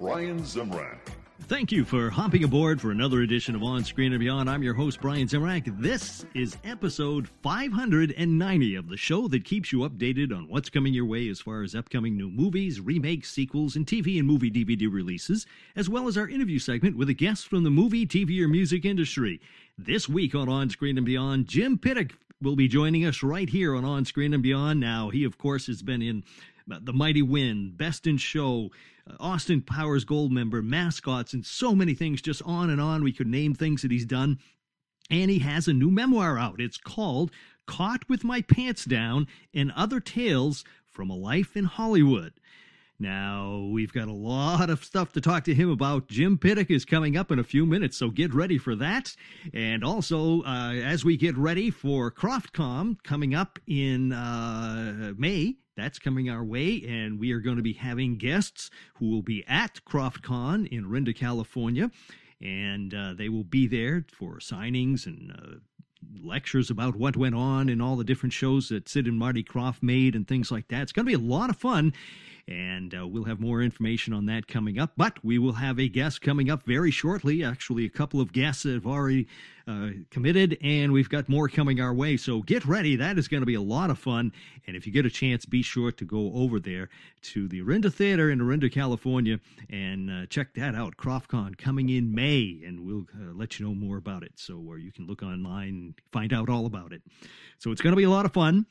Brian Zemrak. Thank you for hopping aboard for another edition of On Screen and Beyond. I'm your host, Brian Zemrak. This is episode 590 of the show that keeps you updated on what's coming your way as far as upcoming new movies, remakes, sequels, and TV and movie DVD releases, as well as our interview segment with a guest from the movie, TV, or music industry. This week on On Screen and Beyond, Jim Piddock will be joining us right here on On Screen and Beyond. Now, he, of course, has been in The Mighty Wind, Best in Show, Austin Powers Goldmember, mascots, and so many things, just on and on. We could name things that he's done. And he has a new memoir out. It's called Caught with My Pants Down and Other Tales from a Life in Hollywood. Now, we've got a lot of stuff to talk to him about. Jim Piddock is coming up in a few minutes, so get ready for that. And also, uh, as we get ready for KrofftCon coming up in uh, May, that's coming our way, and we are going to be having guests who will be at KrofftCon in Orinda, California, and uh, they will be there for signings and uh, lectures about what went on in all the different shows that Sid and Marty Krofft made and things like that. It's going to be a lot of fun and uh, we'll have more information on that coming up. But we will have a guest coming up very shortly. Actually, a couple of guests have already uh, committed, and we've got more coming our way. So get ready. That is going to be a lot of fun. And if you get a chance, be sure to go over there to the Orinda Theater in Orinda, California, and uh, check that out. KrofftCon coming in May, and we'll uh, let you know more about it. So, you can look online and find out all about it. So it's going to be a lot of fun.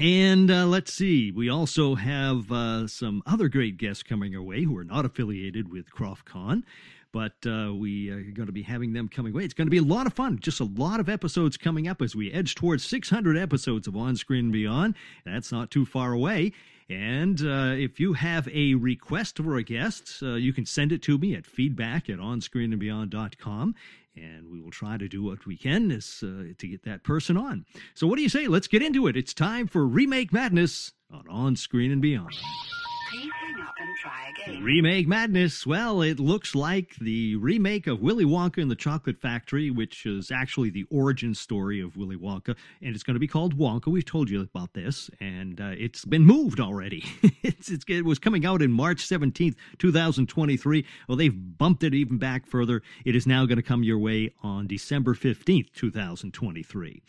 And uh, let's see, we also have uh, some other great guests coming our way who are not affiliated with KrofftCon, but uh, we are going to be having them coming away. It's going to be a lot of fun. Just a lot of episodes coming up as we edge towards 600 episodes of On Screen and Beyond. That's not too far away. And uh, if you have a request for a guest, uh, you can send it to me at feedback at onscreenandbeyond.com and we will try to do what we can uh, to get that person on. So, what do you say? Let's get into it. It's time for Remake Madness on On Screen and Beyond. And try again. Remake Madness. Well, it looks like the remake of Willy Wonka and the Chocolate Factory, which is actually the origin story of Willy Wonka, and it's going to be called Wonka. We've told you about this, and uh, it's been moved already. it's, it's, it was coming out in March 17th, 2023. Well, they've bumped it even back further. It is now going to come your way on December 15th, 2023.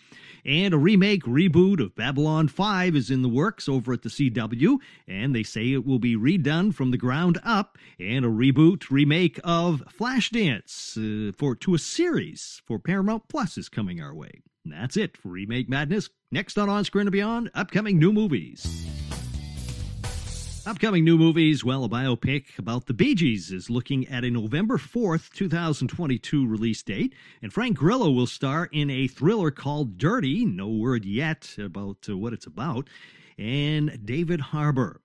And a remake, reboot of Babylon 5 is in the works over at the CW, and they say it will be redone from the ground up, and a reboot, remake of Flashdance uh, for to a series for Paramount Plus is coming our way. And that's it for Remake Madness. Next on On Screen and Beyond, upcoming new movies. Upcoming new movies, well, a biopic about the Bee Gees is looking at a November 4th, 2022 release date, and Frank Grillo will star in a thriller called Dirty, no word yet about uh, what it's about, and David Harbour.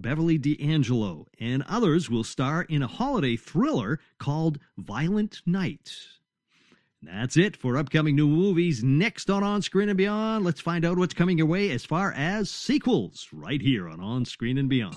Beverly D'Angelo, and others will star in a holiday thriller called Violent Night. That's it for upcoming new movies. Next on On Screen and Beyond, let's find out what's coming your way as far as sequels right here on On Screen and Beyond.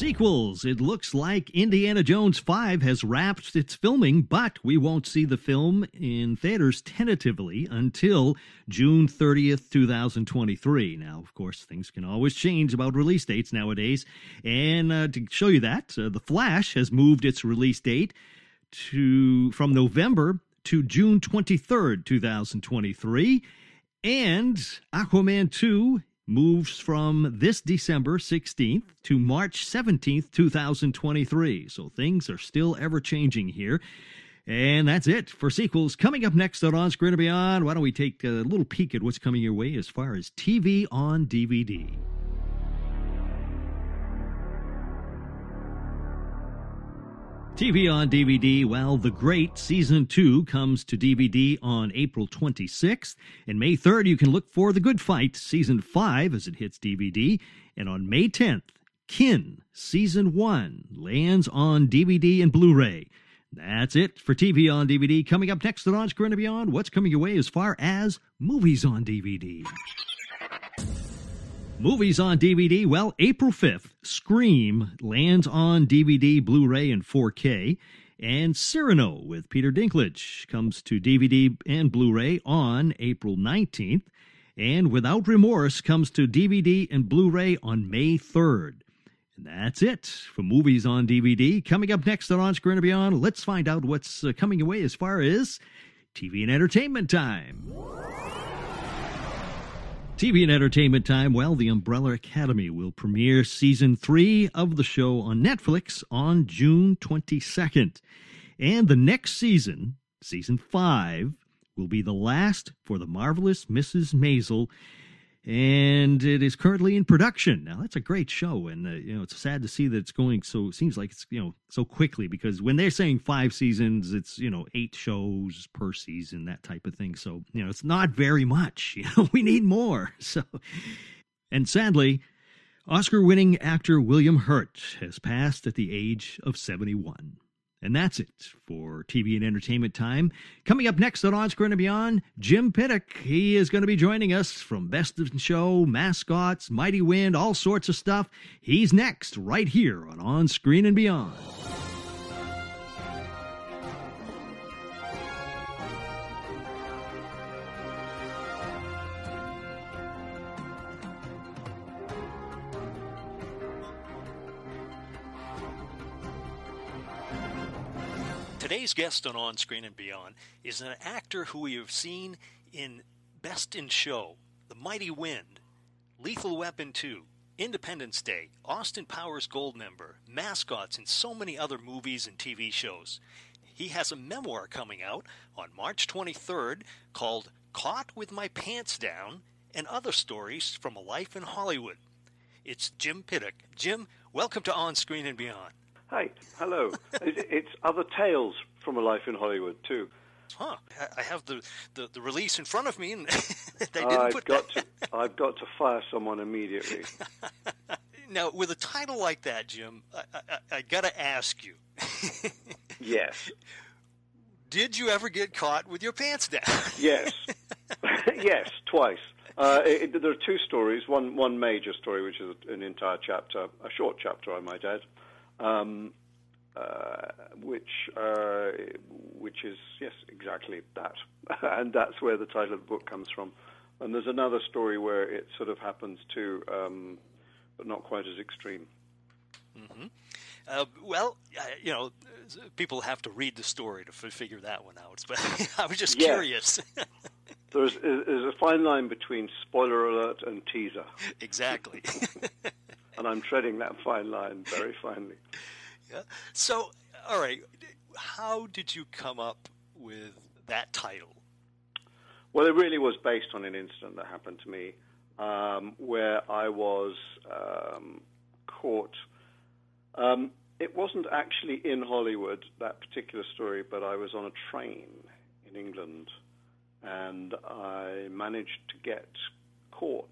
Sequels. It looks like Indiana Jones 5 has wrapped its filming, but we won't see the film in theaters tentatively until June 30th, 2023. Now, of course, things can always change about release dates nowadays. And uh, to show you that, uh, The Flash has moved its release date to from November to June 23rd, 2023. And Aquaman 2 moves from this December 16th to March 17th, 2023. So things are still ever changing here. And that's it for sequels. Coming up next on On Screen and Beyond, why don't we take a little peek at what's coming your way as far as TV on DVD? TV on DVD, well, The Great Season 2 comes to DVD on April 26th. And May 3rd, you can look for The Good Fight Season 5 as it hits DVD. And on May 10th, Kin Season 1 lands on DVD and Blu ray. That's it for TV on DVD. Coming up next on On Screen and Beyond, what's coming your way as far as movies on DVD? Movies on DVD. Well, April 5th, Scream lands on DVD, Blu ray, and 4K. And Cyrano with Peter Dinklage comes to DVD and Blu ray on April 19th. And Without Remorse comes to DVD and Blu ray on May 3rd. And that's it for movies on DVD. Coming up next on On Screen and Beyond, let's find out what's uh, coming away as far as TV and entertainment time. TV and entertainment time. Well, the Umbrella Academy will premiere season three of the show on Netflix on June 22nd. And the next season, season five, will be the last for the marvelous Mrs. Maisel and it is currently in production. Now that's a great show, and uh, you know it's sad to see that it's going so. It seems like it's you know so quickly because when they're saying five seasons, it's you know eight shows per season, that type of thing. So you know it's not very much. You know we need more. So, and sadly, Oscar-winning actor William Hurt has passed at the age of seventy-one. And that's it for TV and entertainment time. Coming up next on On Screen and Beyond, Jim Piddock. He is going to be joining us from Best of Show, Mascots, Mighty Wind, all sorts of stuff. He's next, right here on On Screen and Beyond. Today's guest on On Screen and Beyond is an actor who we have seen in Best in Show, The Mighty Wind, Lethal Weapon 2, Independence Day, Austin Powers Goldmember, Mascots, and so many other movies and TV shows. He has a memoir coming out on March 23rd called Caught with My Pants Down and Other Stories from a Life in Hollywood. It's Jim Piddock. Jim, welcome to On Screen and Beyond. Hi, hello. it's Other Tales from a Life in Hollywood, too. Huh. I have the, the, the release in front of me, and they didn't I've put got that. to I've got to fire someone immediately. now, with a title like that, Jim, I, I, I got to ask you. yes, Did you ever get caught with your pants down? yes, yes, twice. Uh, it, it- there are two stories. One one major story, which is an entire chapter, a short chapter, I might add, um, which uh, which is yes, exactly that, and that's where the title of the book comes from. And there's another story where it sort of happens too, um, but not quite as extreme. Uh, well, uh, you know, people have to read the story to f- figure that one out. But I was just Yes. curious. There's, there's a fine line between spoiler alert and teaser, exactly. and I'm treading that fine line very finely. So, all right, how did you come up with that title? Well, it really was based on an incident that happened to me um, where I was um, caught. Um, it wasn't actually in Hollywood, that particular story, but I was on a train in England and I managed to get caught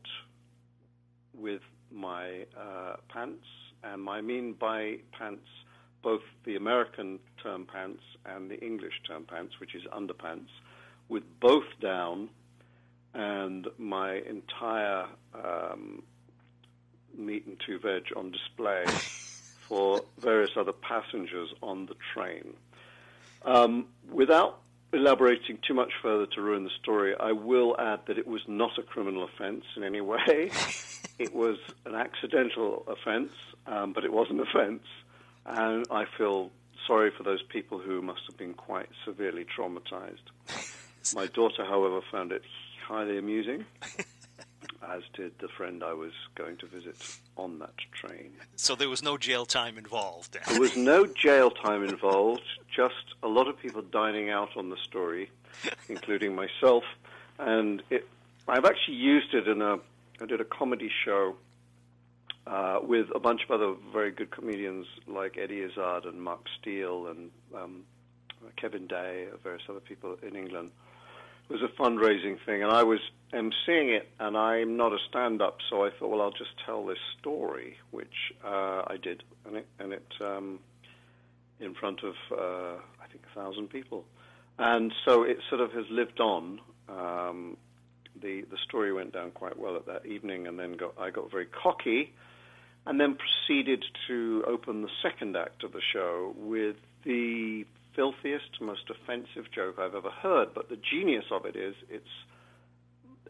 with my uh, pants, and I mean by pants both the American term pants and the English term pants, which is underpants, with both down, and my entire um, meat and two veg on display for various other passengers on the train. Um, without elaborating too much further to ruin the story, I will add that it was not a criminal offense in any way. it was an accidental offense, um, but it was an offense, and I feel sorry for those people who must have been quite severely traumatized. My daughter, however, found it highly amusing, as did the friend I was going to visit on that train. So there was no jail time involved. There was no jail time involved, just a lot of people dining out on the story, including myself. And it, I've actually used it in a, I did a comedy show uh, with a bunch of other very good comedians like Eddie Izzard and Mark Steel and um, Kevin Day, various other people in England. It was a fundraising thing, and I was emceeing it, and I'm not a stand-up, so I thought, well, I'll just tell this story, which uh, I did, and it, and it um, in front of uh, I think a thousand people, and so it sort of has lived on. Um, the the story went down quite well at that evening, and then got, I got very cocky and then proceeded to open the second act of the show with the filthiest, most offensive joke I've ever heard. But the genius of it is it's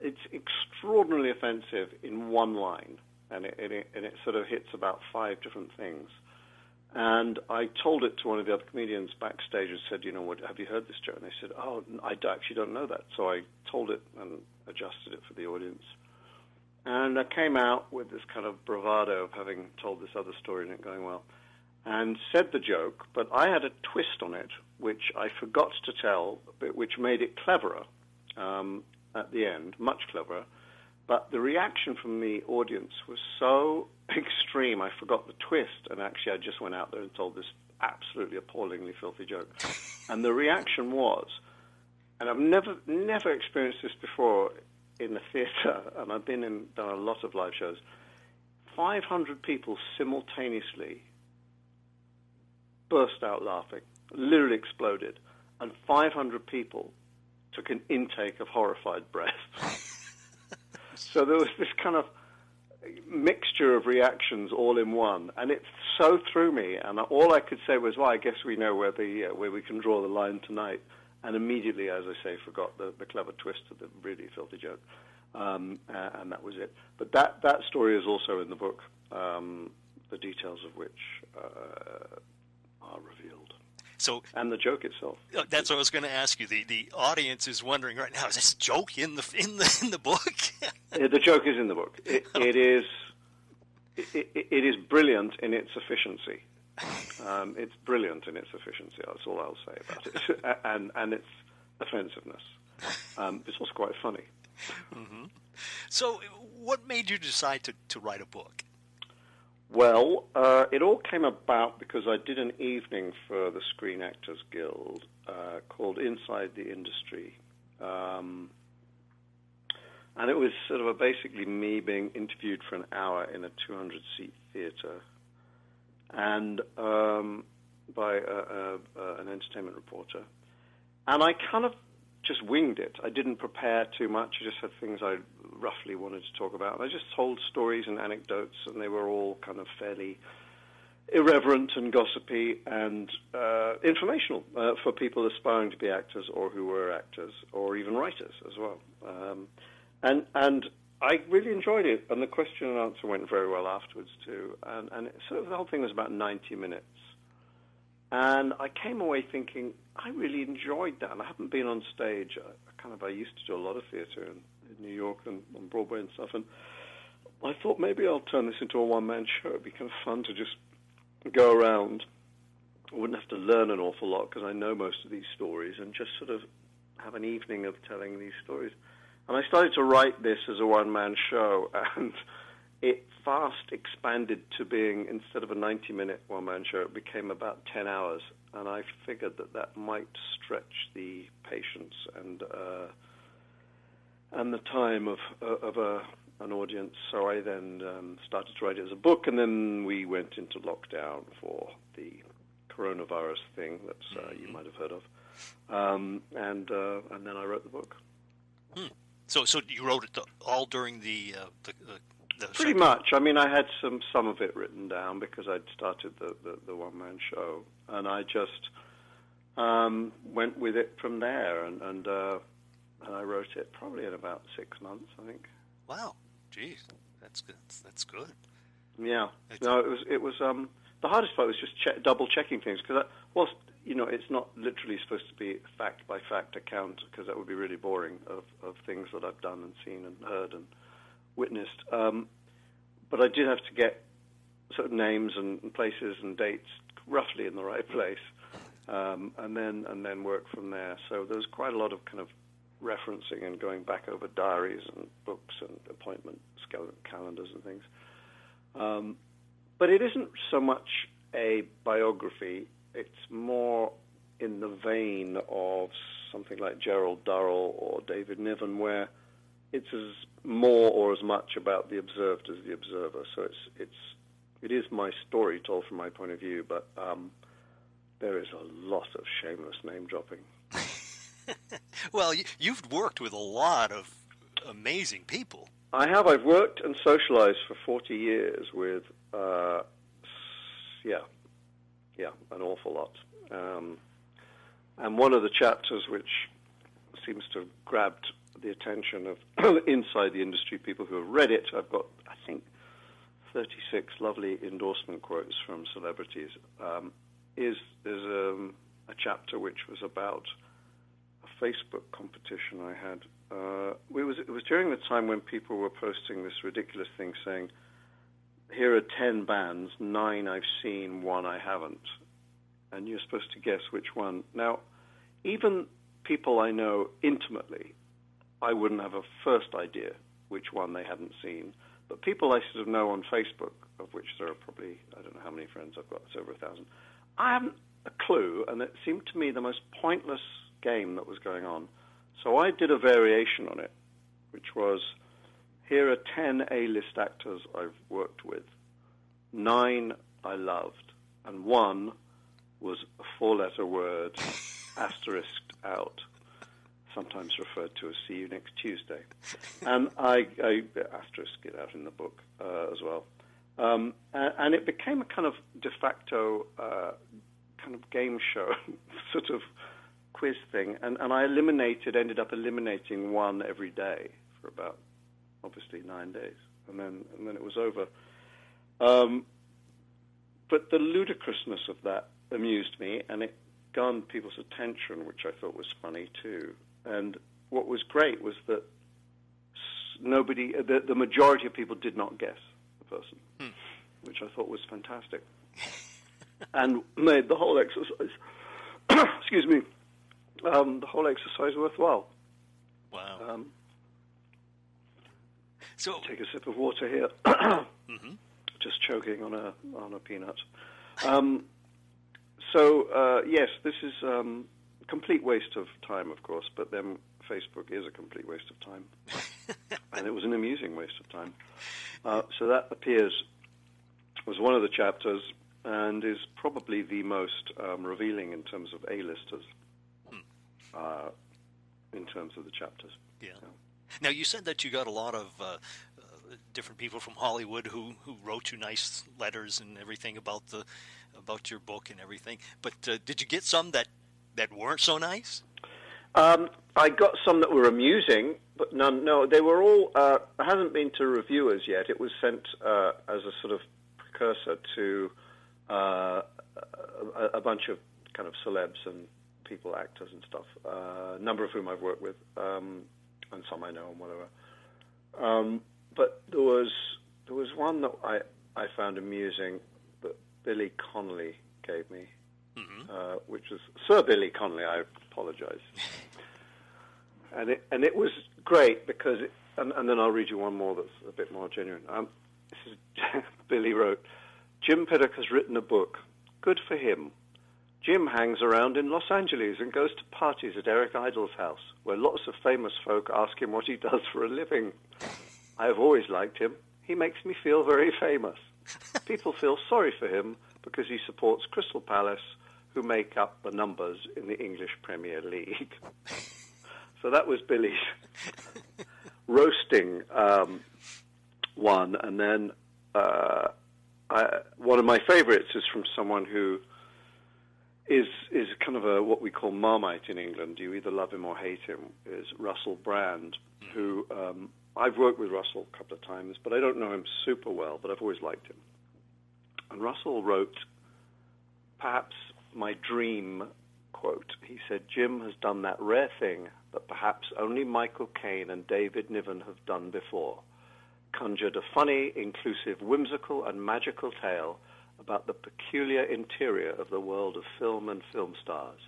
it's extraordinarily offensive in one line, and it, and it, and it sort of hits about five different things. And I told it to one of the other comedians backstage and said, you know, what, have you heard this joke? And they said, oh, I actually don't know that. So I told it and adjusted it for the audience. And I came out with this kind of bravado of having told this other story and it going well, and said the joke, but I had a twist on it, which I forgot to tell, but which made it cleverer um, at the end, much cleverer. But the reaction from the audience was so extreme, I forgot the twist, and actually I just went out there and told this absolutely appallingly filthy joke. and the reaction was, and I've never never experienced this before in the theatre, and I've been in done a lot of live shows. 500 people simultaneously burst out laughing, literally exploded, and 500 people took an intake of horrified breath. so there was this kind of mixture of reactions all in one, and it so threw me. And all I could say was, "Well, I guess we know where the uh, where we can draw the line tonight." And immediately, as I say, forgot the, the clever twist of the really filthy joke, um, and that was it. But that that story is also in the book, um, the details of which uh, are revealed. So and the joke itself. Uh, that's what I was going to ask you. The the audience is wondering right now: is this joke in the in the in the book? the joke is in the book. It, it is. It, it is brilliant in its efficiency. Um, it's brilliant in its efficiency. That's all I'll say about it, and and its offensiveness. Um, it's also quite funny. Mm-hmm. So, what made you decide to, to write a book? Well, uh, it all came about because I did an evening for the Screen Actors Guild uh, called Inside the Industry. Um, and it was sort of a basically me being interviewed for an hour in a 200 seat theater and um, by a, a, a, an entertainment reporter. And I kind of just winged it. I didn't prepare too much. I just had things I roughly wanted to talk about. And I just told stories and anecdotes, and they were all kind of fairly irreverent and gossipy and uh, informational uh, for people aspiring to be actors or who were actors or even writers as well. Um, and and I really enjoyed it, and the question and answer went very well afterwards too. And, and so the whole thing was about 90 minutes. And I came away thinking I really enjoyed that. And I haven't been on stage. I, I kind of I used to do a lot of theatre in, in New York and on Broadway and stuff. And I thought maybe I'll turn this into a one-man show. It'd be kind of fun to just go around. I wouldn't have to learn an awful lot because I know most of these stories, and just sort of have an evening of telling these stories. And I started to write this as a one man show, and it fast expanded to being, instead of a 90 minute one man show, it became about 10 hours. And I figured that that might stretch the patience and, uh, and the time of, uh, of a, an audience. So I then um, started to write it as a book, and then we went into lockdown for the coronavirus thing that uh, you mm-hmm. might have heard of. Um, and, uh, and then I wrote the book. Hmm. So, so you wrote it all during the uh, the, the, the pretty much. I mean, I had some some of it written down because I'd started the the, the one man show, and I just um, went with it from there, and and, uh, and I wrote it probably in about six months, I think. Wow, geez, that's good. That's good. Yeah, no, it was it was um, the hardest part was just che- double checking things because whilst you know it's not literally supposed to be fact by fact account because that would be really boring of, of things that I've done and seen and heard and witnessed. Um, but I did have to get sort of names and places and dates roughly in the right place, um, and then and then work from there. So there was quite a lot of kind of referencing and going back over diaries and books and appointment calendars and things. Um, but it isn't so much a biography. It's more in the vein of something like Gerald Durrell or David Niven, where it's as more or as much about the observed as the observer. So it's it's it is my story told from my point of view, but um, there is a lot of shameless name dropping. well, you've worked with a lot of amazing people. I have. I've worked and socialized for 40 years with, uh, yeah, yeah, an awful lot. Um, and one of the chapters which seems to have grabbed the attention of inside the industry people who have read it, I've got, I think, 36 lovely endorsement quotes from celebrities, um, is there's um, a chapter which was about a Facebook competition I had. Uh, it, was, it was during the time when people were posting this ridiculous thing saying, here are 10 bands, nine I've seen, one I haven't. And you're supposed to guess which one. Now, even people I know intimately, I wouldn't have a first idea which one they hadn't seen. But people I sort of know on Facebook, of which there are probably, I don't know how many friends I've got, it's over a thousand, I haven't a clue, and it seemed to me the most pointless game that was going on. So I did a variation on it, which was here are 10 A-list actors I've worked with, nine I loved, and one was a four-letter word, asterisked out sometimes referred to as "See you next Tuesday," and I, I asterisk it out in the book uh, as well. Um, and, and, it became a kind of de facto uh, kind of game show sort of quiz thing, and, and I eliminated, ended up eliminating one every day for about obviously nine days, and then and then it was over. Um, but the ludicrousness of that amused me, and it garnered people's attention, which I thought was funny too. And what was great was that nobody, the, the majority of people did not guess the person, hmm. which I thought was fantastic, and made the whole exercise, excuse me, um, the whole exercise worthwhile. Wow. Um, so take a sip of water here. mm-hmm. Just choking on a on a peanut. Um, so uh, yes, this is um, complete waste of time, of course, but then Facebook is a complete waste of time. and it was an amusing waste of time. Uh, so that appears, was one of the chapters, and is probably the most um, revealing in terms of A-listers, hmm. uh, in terms of the chapters. Yeah. yeah. Now, you said that you got a lot of uh, uh, different people from Hollywood who, who wrote you nice letters and everything about the about your book and everything. But uh, did you get some that that weren't so nice? Um, I got some that were amusing, but none. No, they were all. Uh, it hasn't been to reviewers yet. It was sent uh, as a sort of precursor to uh, a, a, bunch of kind of celebs and people, actors and stuff. Uh, a number of whom I've worked with, um, and some I know and whatever. Um, but there was there was one that I I found amusing that Billy Connolly gave me mm-hmm. uh, which was Sir Billy Connolly. I apologise. and it and it was great because, it, and, and, then I'll read you one more that's a bit more genuine. Um, this is Billy wrote, Jim Piddock has written a book. Good for him. Jim hangs around in Los Angeles and goes to parties at Eric Idle's house, where lots of famous folk ask him what he does for a living. I have always liked him. He makes me feel very famous. People feel sorry for him because he supports Crystal Palace who make up the numbers in the English Premier League. so that was Billy's roasting um, one, and then uh, I, one of my favourites is from someone who is is kind of a what we call marmite in England. You either love him or hate him. Is Russell Brand, who um, I've worked with Russell a couple of times, but I don't know him super well. But I've always liked him. And Russell wrote perhaps my dream quote. He said, Jim has done that rare thing that perhaps only Michael Caine and David Niven have done before conjured a funny, inclusive, whimsical, and magical tale about the peculiar interior of the world of film and film stars.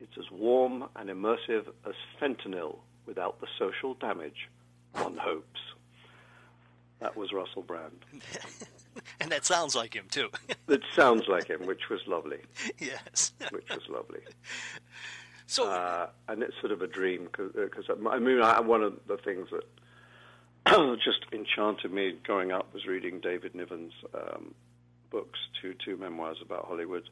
It's as warm and immersive as fentanyl without the social damage one hopes. That was Russell Brand. and that sounds like him, too. it sounds like him, which was lovely. yes. which was lovely. So, uh, and it's sort of a dream because uh, I mean, I, one of the things that just enchanted me growing up was reading David Niven's um, books, two two memoirs about Hollywood,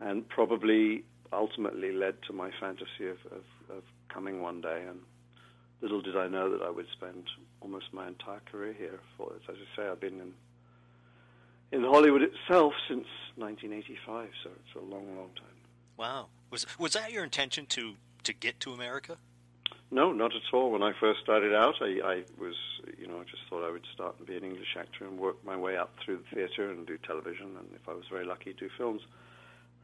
and probably ultimately led to my fantasy of, of, of coming one day. And little did I know that I would spend almost my entire career here. For as I say, I've been in in Hollywood itself since 1985, so it's a long, long time. Wow, was was that your intention to to get to America? No, not at all. When I first started out, I, I was, you know, I just thought I would start and be an English actor and work my way up through the theatre and do television, and if I was very lucky, do films.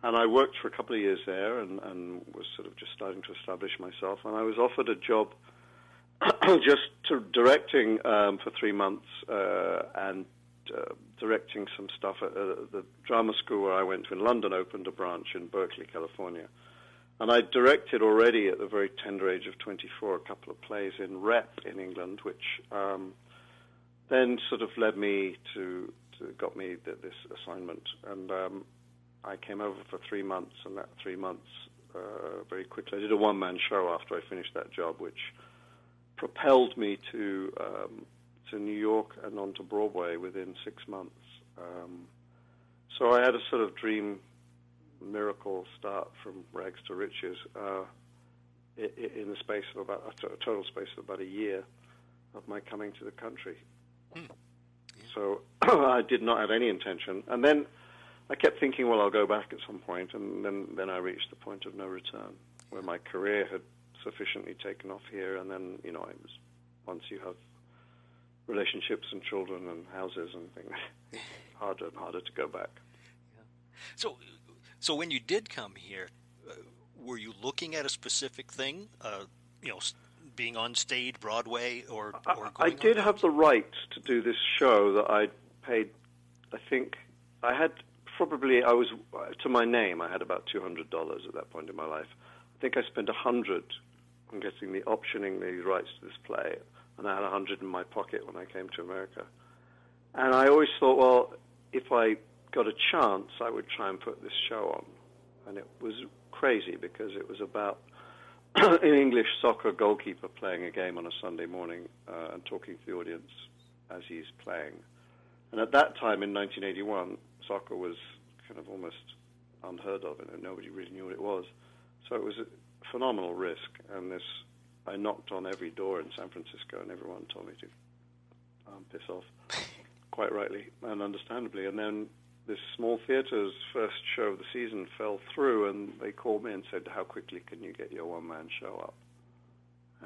And I worked for a couple of years there and, and was sort of just starting to establish myself. And I was offered a job just to directing um, for three months uh, and uh, directing some stuff at uh, the drama school where I went to in London opened a branch in Berkeley, California. And I directed already at the very tender age of 24 a couple of plays in Rep in England, which um, then sort of led me to, to got me the, this assignment. And um, I came over for three months, and that three months uh, very quickly. I did a one-man show after I finished that job, which propelled me to um, to New York and onto Broadway within six months. Um, so I had a sort of dream miracle start from rags to riches uh, in the space of about a total space of about a year of my coming to the country. Mm. Yeah. So I did not have any intention, and then I kept thinking, well, I'll go back at some point. point, and then then I reached the point of no return, where my career had sufficiently taken off here, and then you know I was once you have relationships and children and houses and things, harder and harder to go back. Yeah. So so when you did come here, uh, were you looking at a specific thing? Uh, you know, being on stage, Broadway, or, or I, I did have the right to do this show that I paid. I think I had probably I was to my name. I had about two hundred dollars at that point in my life. I think I spent a hundred on getting the optioning the rights to this play, and I had a hundred in my pocket when I came to America. And I always thought, well, if I got a chance, I would try and put this show on. And it was crazy because it was about an English soccer goalkeeper playing a game on a Sunday morning uh, and talking to the audience as he's playing. And at that time in 1981, soccer was kind of almost unheard of, and nobody really knew what it was. So it was a phenomenal risk. And this, I knocked on every door in San Francisco, and everyone told me to um, piss off, quite rightly and understandably. And then this small theatre's first show of the season fell through, and they called me and said, "How quickly can you get your one-man show up?"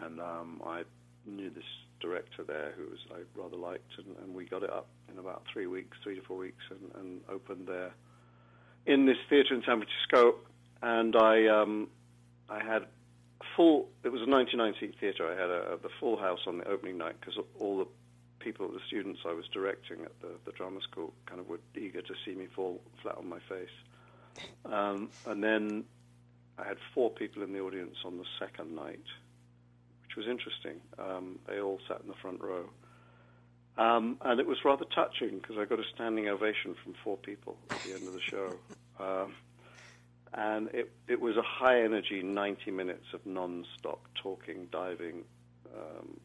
And um, I knew this director there who was I rather liked, and, and we got it up in about three weeks, three to four weeks, and, and opened there in this theatre in San Francisco. And I um, I had full. It was a 99 seat theatre. I had a, the full house on the opening night because all the people, the students I was directing at the, the drama school, kind of were eager to see me fall flat on my face. Um, and then I had four people in the audience on the second night, which was interesting. Um, they all sat in the front row. Um, and it was rather touching because I got a standing ovation from four people at the end of the show. Um, and it, it was a high energy 90 minutes of non stop talking, diving, um,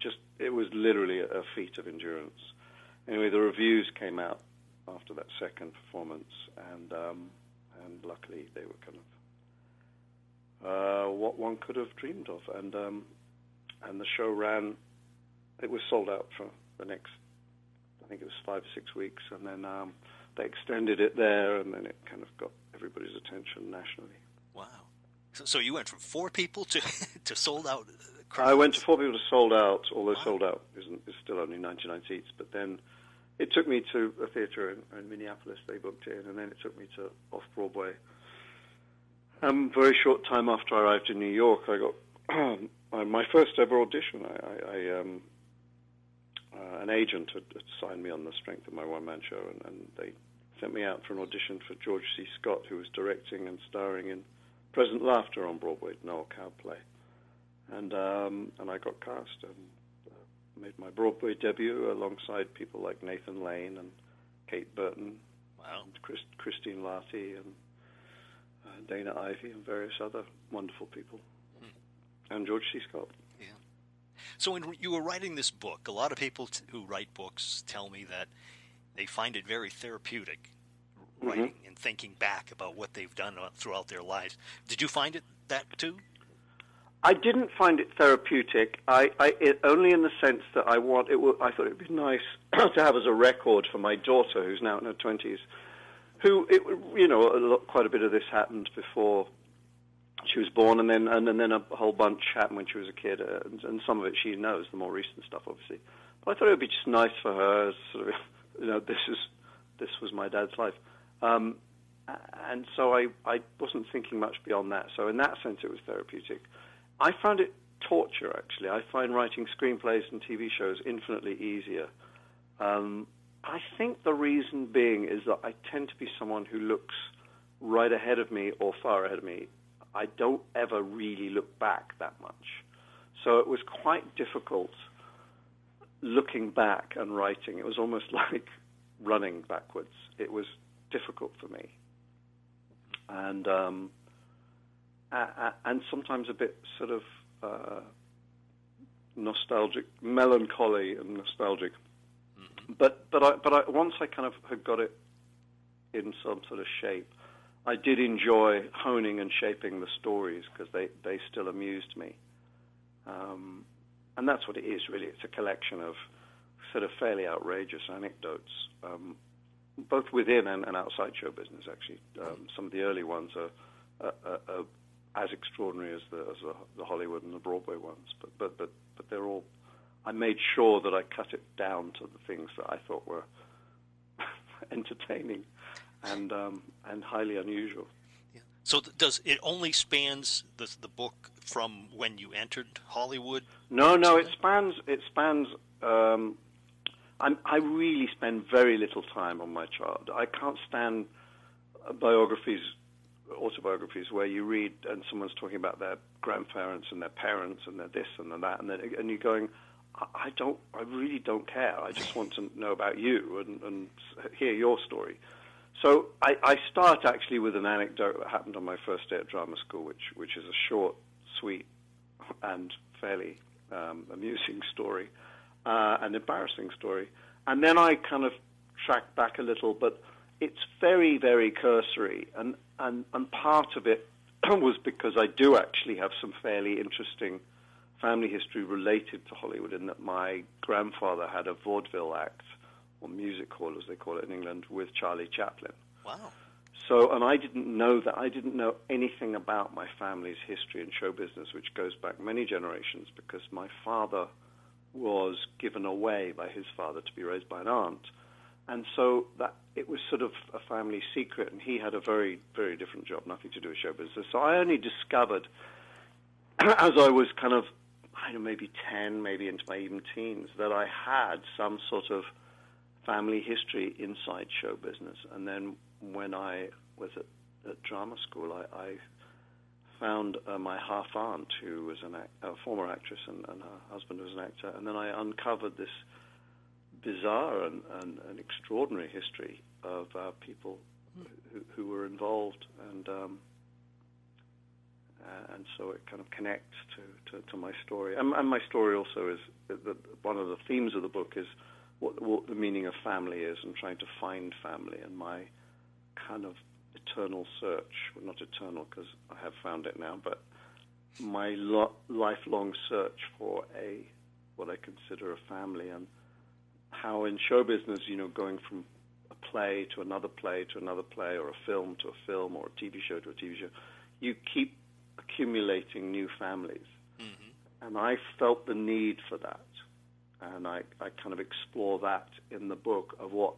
just it was literally a feat of endurance. Anyway, the reviews came out after that second performance, and um, and luckily they were kind of uh, what one could have dreamed of, and um, and the show ran. It was sold out for the next, I think it was five or six weeks, and then um, they extended it there, and then it kind of got everybody's attention nationally. Wow! So, so you went from four people to to sold out I went to four people to sold out, although sold out isn't, is still only 99 seats. But then it took me to a theater in, in Minneapolis. They booked in, and then it took me to off Broadway. Um, very short time after I arrived in New York, I got my first ever audition. I, I, I um, uh, an agent had, had, signed me on the strength of my one-man show, and, and, they sent me out for an audition for George C. Scott, who was directing and starring in Present Laughter on Broadway, Noel Coward play, and um, and I got cast and uh, made my Broadway debut alongside people like Nathan Lane and Kate Burton, wow, and Chris, Christine Lahti and uh, Dana Ivey and various other wonderful people, hmm. and George C. Scott. Yeah. So when you were writing this book, a lot of people t- who write books tell me that they find it very therapeutic mm-hmm. writing mm-hmm. and thinking back about what they've done uh, throughout their lives. Did you find it that too? I didn't find it therapeutic. I, I it, only in the sense that I want it. I thought it would be nice to have as a record for my daughter, who's now in her twenties, who it, you know quite a bit of this happened before she was born, and then and, and then a whole bunch happened when she was a kid, uh, and, and some of it she knows, the more recent stuff, obviously. But I thought it would be just nice for her, sort of, you know, this is this was my dad's life, um, and so I I wasn't thinking much beyond that. So in that sense, it was therapeutic. I found it torture actually. I find writing screenplays and TV shows infinitely easier. Um, I think the reason being is that I tend to be someone who looks right ahead of me or far ahead of me I don't ever really look back that much. So it was quite difficult looking back and writing. It was almost like running backwards. It was difficult for me. And um, and sometimes a bit sort of uh, nostalgic, melancholy and nostalgic. Mm-hmm. But but I, but I, once I kind of had got it in some sort of shape, I did enjoy honing and shaping the stories because they, they still amused me. Um, and that's what it is, really. It's a collection of sort of fairly outrageous anecdotes, um, both within and, and, outside show business, actually. Um, some of the early ones are, are, are, as extraordinary as, the, as the, the, Hollywood and the Broadway ones, but, but, but, but they're all. I made sure that I cut it down to the things that I thought were entertaining and um, and highly unusual. Yeah. So th- does it only spans the the book from when you entered Hollywood? No, no, it spans it spans. Um, i really spend very little time on my child. I can't stand biographies, autobiographies, where you read and someone's talking about their grandparents and their parents and their this and their that, and, then, and you're going, I don't, I really don't care. I just want to know about you and, and hear your story. So I, I, start actually with an anecdote that happened on my first day at drama school, which which is a short, sweet, and fairly um, amusing story, uh, an embarrassing story, and then I kind of track back a little, but it's very very cursory, and and and part of it was because I do actually have some fairly interesting family history related to Hollywood, in that my grandfather had a vaudeville act or music hall, as they call it in England, with Charlie Chaplin. Wow. So, and I didn't know that. I didn't know anything about my family's history in show business, which goes back many generations, because my father was given away by his father to be raised by an aunt. And so that it was sort of a family secret, and he had a very, very different job, nothing to do with show business. So I only discovered as I was kind of, I don't know, maybe 10, maybe into my even teens, that I had some sort of family history inside show business. And then when I was at, at drama school, I, I found uh, my half aunt, who was an act, a former actress, and, and, her husband was an actor. And then I uncovered this bizarre and, and, and extraordinary history of uh, people who, who, were involved. And um, uh, and so it kind of connects to, to, to my story. And, and, my story also is that one of the themes of the book is what, what the meaning of family is and trying to find family and my kind of eternal search. Well, not eternal because I have found it now, but my lo- lifelong search for a what I consider a family and how in show business, you know, going from a play to another play to another play or a film to a film or a TV show to a TV show, you keep accumulating new families. Mm-hmm. And I felt the need for that. and I, I kind of explore that in the book of what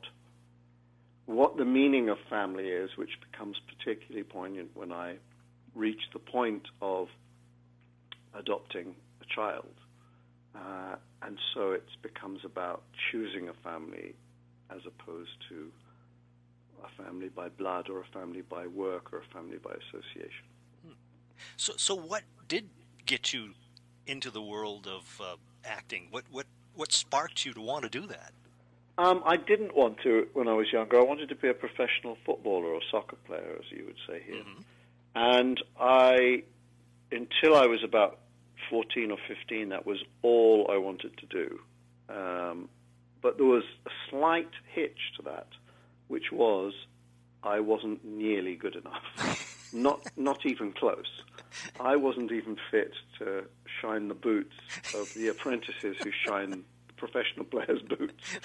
what the meaning of family is, which becomes particularly poignant when I reach the point of adopting a child. Uh, and so it becomes about choosing a family as opposed to a family by blood or a family by work or a family by association. So, so what did get you into the world of uh, acting? What, what, what sparked you to want to do that? Um, I didn't want to when I was younger. I wanted to be a professional footballer or soccer player, as you would say here. Mm-hmm. And I, until I was about 14 or 15, that was all I wanted to do. Um, but there was a slight hitch to that, which was I wasn't nearly good enough. not, not even close. I wasn't even fit to shine the boots of the apprentices who shine professional players' boots.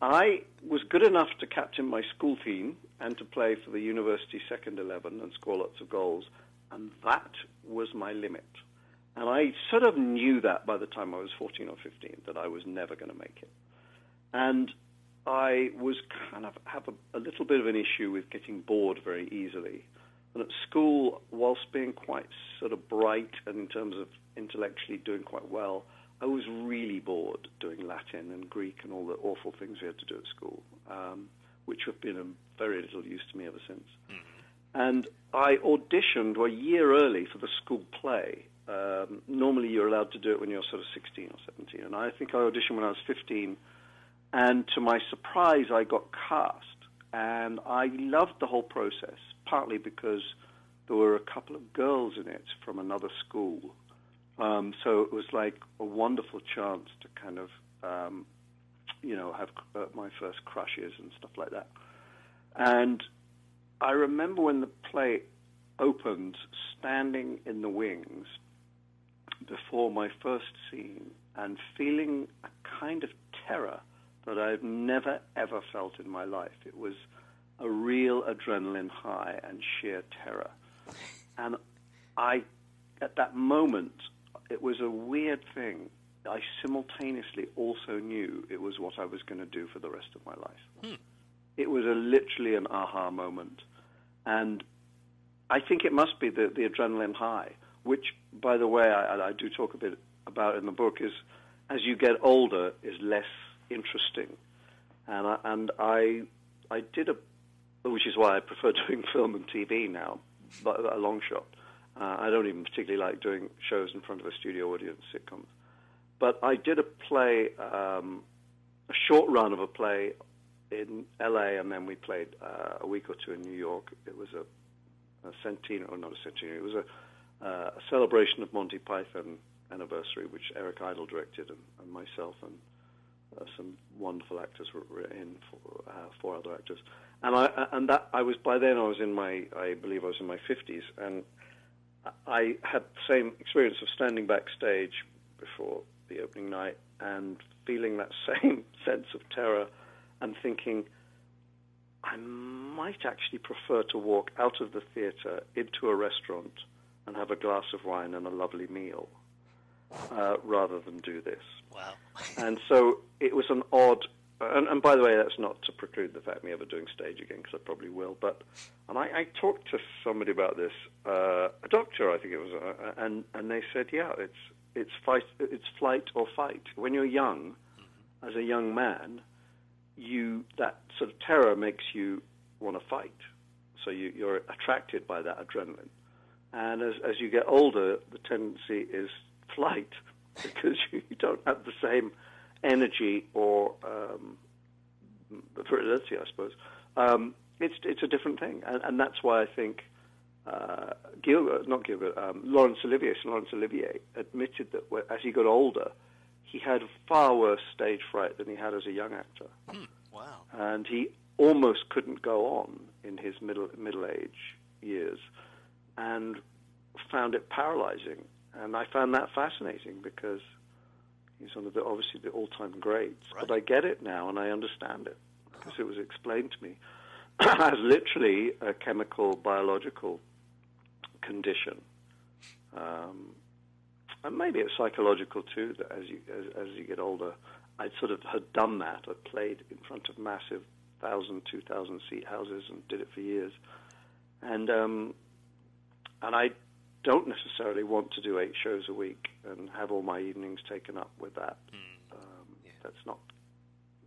I was good enough to captain my school team and to play for the university second 11 and score lots of goals, and that was my limit. And I sort of knew that by the time I was 14 or 15, that I was never going to make it. And I was kind of have a, a little bit of an issue with getting bored very easily. And at school, whilst being quite sort of bright and in terms of intellectually doing quite well, I was really bored doing Latin and Greek and all the awful things we had to do at school, um, which have been of very little use to me ever since. And I auditioned a year early for the school play. Um, normally, you're allowed to do it when you're sort of 16 or 17, and I think I auditioned when I was 15. And to my surprise, I got cast, and I loved the whole process. Partly because there were a couple of girls in it from another school um, so it was like a wonderful chance to kind of, um, you know, have uh, my first crushes and stuff like that. And I remember when the play opened, standing in the wings before my first scene and feeling a kind of terror that I've never ever felt in my life. It was a real adrenaline high and sheer terror. And I, at that moment, it was a weird thing. I simultaneously also knew it was what I was going to do for the rest of my life. Hmm. It was a literally an aha moment, and I think it must be the, the adrenaline high, which, by the way, I, I do talk a bit about in the book. Is as you get older, is less interesting, and I, and I I did a, which is why I prefer doing film and TV now, but a long shot. Uh, I don't even particularly like doing shows in front of a studio audience, sitcoms. But I did a play, um, a short run of a play in L.A., and then we played uh, a week or two in New York. It was a, a not a centenary, it was a, uh, a celebration of Monty Python anniversary, which Eric Idle directed, and, and myself and uh, some wonderful actors were, were in, for, uh, four other actors. And I and that I was by then I was in my I believe I was in my fifties, and I had the same experience of standing backstage before the opening night and feeling that same sense of terror and thinking, I might actually prefer to walk out of the theatre into a restaurant and have a glass of wine and a lovely meal uh, rather than do this. Wow. and so it was an odd. And, and by the way, that's not to preclude the fact of me ever doing stage again, because I probably will. But and I, I talked to somebody about this, uh, a doctor, I think it was, uh, and and they said, yeah, it's it's fight, it's flight or fight. When you're young, as a young man, you that sort of terror makes you want to fight. So you, you're attracted by that adrenaline, and as as you get older, the tendency is flight because you don't have the same energy or um, virility, I suppose. Um, it's it's a different thing, and, and that's why I think uh, Gilbert, not Gilbert, um, Laurence Olivier, Laurence Olivier admitted that as he got older, he had far worse stage fright than he had as a young actor, Hmm. Wow. and he almost couldn't go on in his middle middle age years, and found it paralyzing. And I found that fascinating because he's one of the obviously the all-time greats. But I get it now, and I understand it because it was explained to me as literally a chemical, biological condition. Um, and maybe it's psychological too. That as you as, as you get older, I sort of had done that. I played in front of massive thousand, two thousand seat houses and did it for years. And um, and I don't necessarily want to do eight shows a week and have all my evenings taken up with that. Mm. Um, yeah. That's not.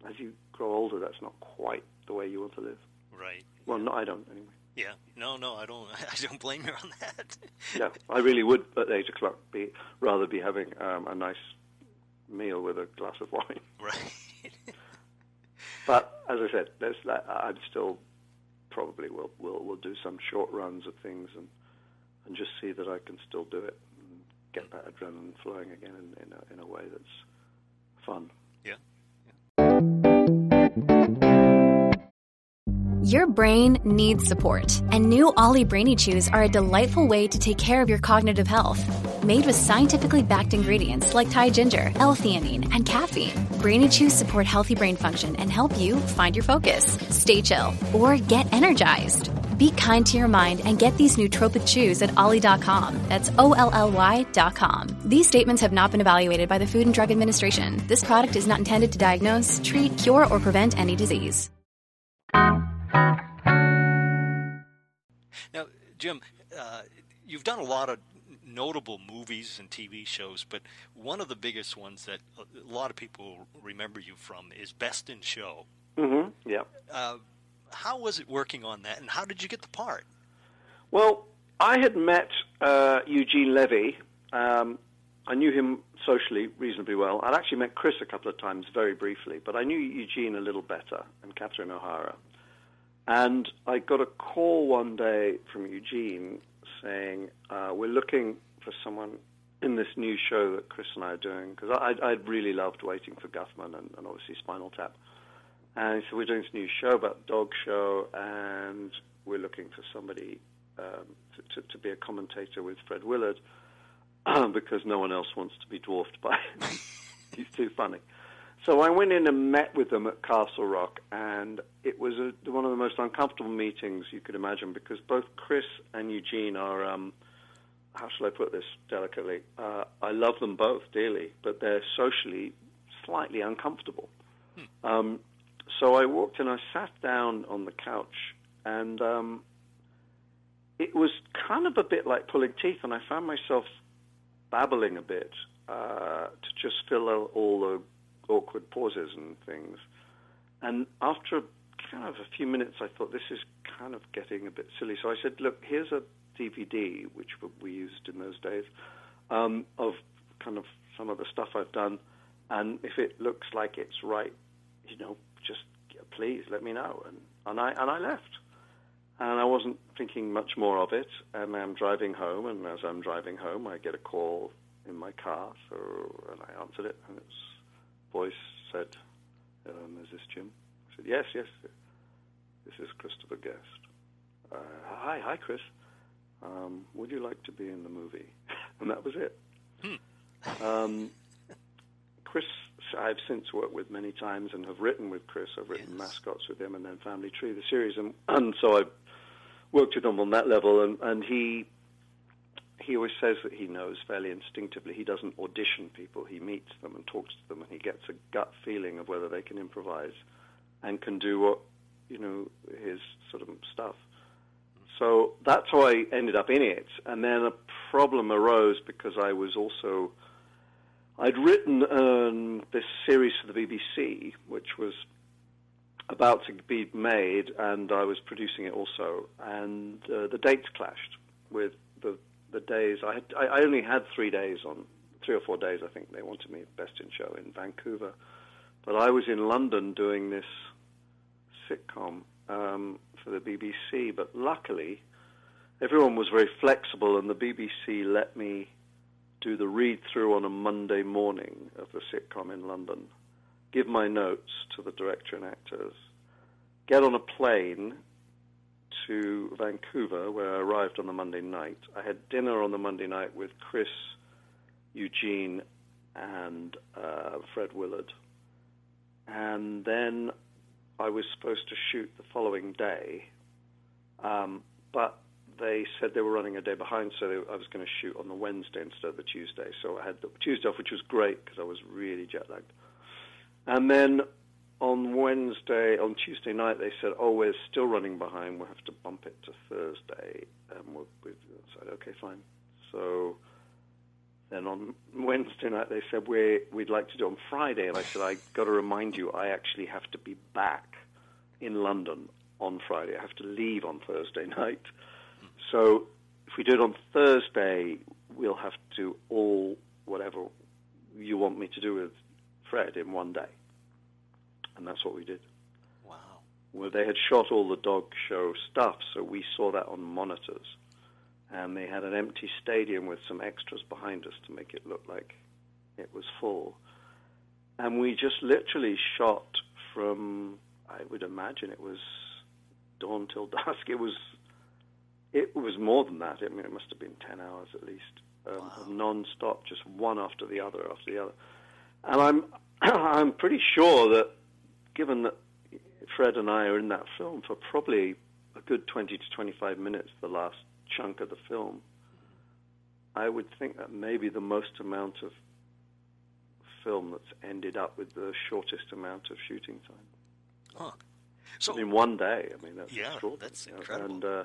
As you grow older, that's not quite the way you want to live. Right. Well, no, I don't anyway. Yeah. No, no, I don't. I don't blame you on that. yeah, I really would at eight o'clock be rather be having um, a nice meal with a glass of wine. Right. but as I said, there's that. I'm still probably will will will do some short runs of things and and just see that I can still do it and get that adrenaline flowing again in in a, in a way that's fun. Yeah. Your brain needs support, and new Olly Brainy Chews are a delightful way to take care of your cognitive health. Made with scientifically backed ingredients like Thai ginger, L-theanine, and caffeine, Brainy Chews support healthy brain function and help you find your focus, stay chill, or get energized. Be kind to your mind and get these nootropic chews at olly.com. That's O-L-L-Y.com. These statements have not been evaluated by the Food and Drug Administration. This product is not intended to diagnose, treat, cure, or prevent any disease. Now, Jim, uh, you've done a lot of notable movies and TV shows, but one of the biggest ones that a lot of people remember you from is Best in Show. Mm-hmm. Yeah. Uh, how was it working on that, and how did you get the part? Well, I had met uh, Eugene Levy. Um, I knew him socially reasonably well. I'd actually met Chris a couple of times very briefly, but I knew Eugene a little better and Catherine O'Hara. And I got a call one day from Eugene saying, uh, We're looking for someone in this new show that Chris and I are doing, because I, I'd really loved Waiting for Guffman and, and obviously Spinal Tap. And so we're doing this new show about dog show, and we're looking for somebody um, to, to, to, be a commentator with Fred Willard because no one else wants to be dwarfed by him. He's too funny. So I went in and met with them at Castle Rock, and it was a, one of the most uncomfortable meetings you could imagine because both Chris and Eugene are, um, how shall I put this delicately? Uh, I love them both dearly, but they're socially slightly uncomfortable. Hmm. Um, so I walked and I sat down on the couch, and um, it was kind of a bit like pulling teeth, and I found myself babbling a bit uh, to just fill all the awkward pauses and things. And after kind of a few minutes, I thought this is kind of getting a bit silly. So I said, "Look, here's a DVD which we used in those days um, of kind of some of the stuff I've done, and if it looks like it's right, you know, just please let me know." And and I and I left. And I wasn't thinking much more of it. And I'm driving home, and as I'm driving home, I get a call in my car. So, and I answered it, and it's voice said, um, "Is this Jim?" I said, "Yes, yes. This is Christopher Guest." Uh, hi, hi, Chris. Um, would you like to be in the movie? and that was it. Hmm. Um, Chris, I've since worked with many times and have written with Chris. I've written yes. mascots with him and then Family Tree, the series, and, and so I've worked with him on that level. And, and he he always says that he knows fairly instinctively. He doesn't audition people. He meets them and talks to them, and he gets a gut feeling of whether they can improvise and can do what you know his sort of stuff. So that's how I ended up in it. And then a problem arose because I was also I'd written um, this series for the BBC, which was about to be made, and I was producing it also. And uh, the dates clashed with the the days. I had I only had three days on three or four days. I think they wanted me best in show in Vancouver, but I was in London doing this sitcom um, for the BBC. But luckily, everyone was very flexible, and the BBC let me do the read through on a Monday morning of the sitcom in London, give my notes to the director and actors, get on a plane to Vancouver, where I arrived on the Monday night. I had dinner on the Monday night with Chris, Eugene, and uh, Fred Willard. And then I was supposed to shoot the following day, um, but they said they were running a day behind, so they, I was going to shoot on the Wednesday instead of the Tuesday. So I had the Tuesday off, which was great because I was really jet lagged. And then on Wednesday, on Tuesday night, they said, "Oh, we're still running behind. We'll have to bump it to Thursday." And we we said, "Okay, fine." So then on Wednesday night, they said, we we'd like to do it on Friday. And I said, I got to remind you, I actually have to be back in London on Friday. I have to leave on Thursday night. So if we do it on Thursday, we'll have to do all whatever you want me to do with Fred in one day. And that's what we did. Wow. Well, they had shot all the dog show stuff, so we saw that on monitors. And they had an empty stadium with some extras behind us to make it look like it was full. And we just literally shot from, I would imagine it was dawn till dusk. It was, it was more than that. I mean, it must have been 10 hours at least, um, of non-stop, just one after the other after the other. And I'm, I'm pretty sure that given that Fred and I are in that film for probably a good 20 to 25 minutes, the last chunk of the film, I would think that maybe the most amount of film that's ended up with the shortest amount of shooting time. Huh. So in one day. I mean, that's Yeah, extraordinary. that's incredible. And uh,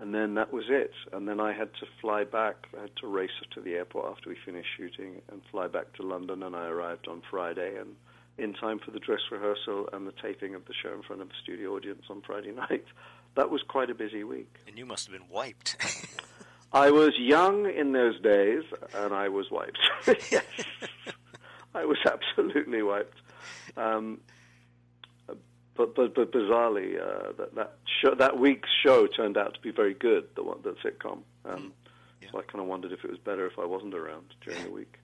and then that was it. And then I had to fly back. I had to race to the airport after we finished shooting and fly back to London. And I arrived on Friday and in time for the dress rehearsal and the taping of the show in front of a studio audience on Friday night. That was quite a busy week. and you must have been wiped. I was young in those days, and I was wiped. yes, I was absolutely wiped. Um, but, but but bizarrely, uh, that that show, that week's show turned out to be very good. The one, the sitcom. Um, Yeah. So I kind of wondered if it was better if I wasn't around during the week.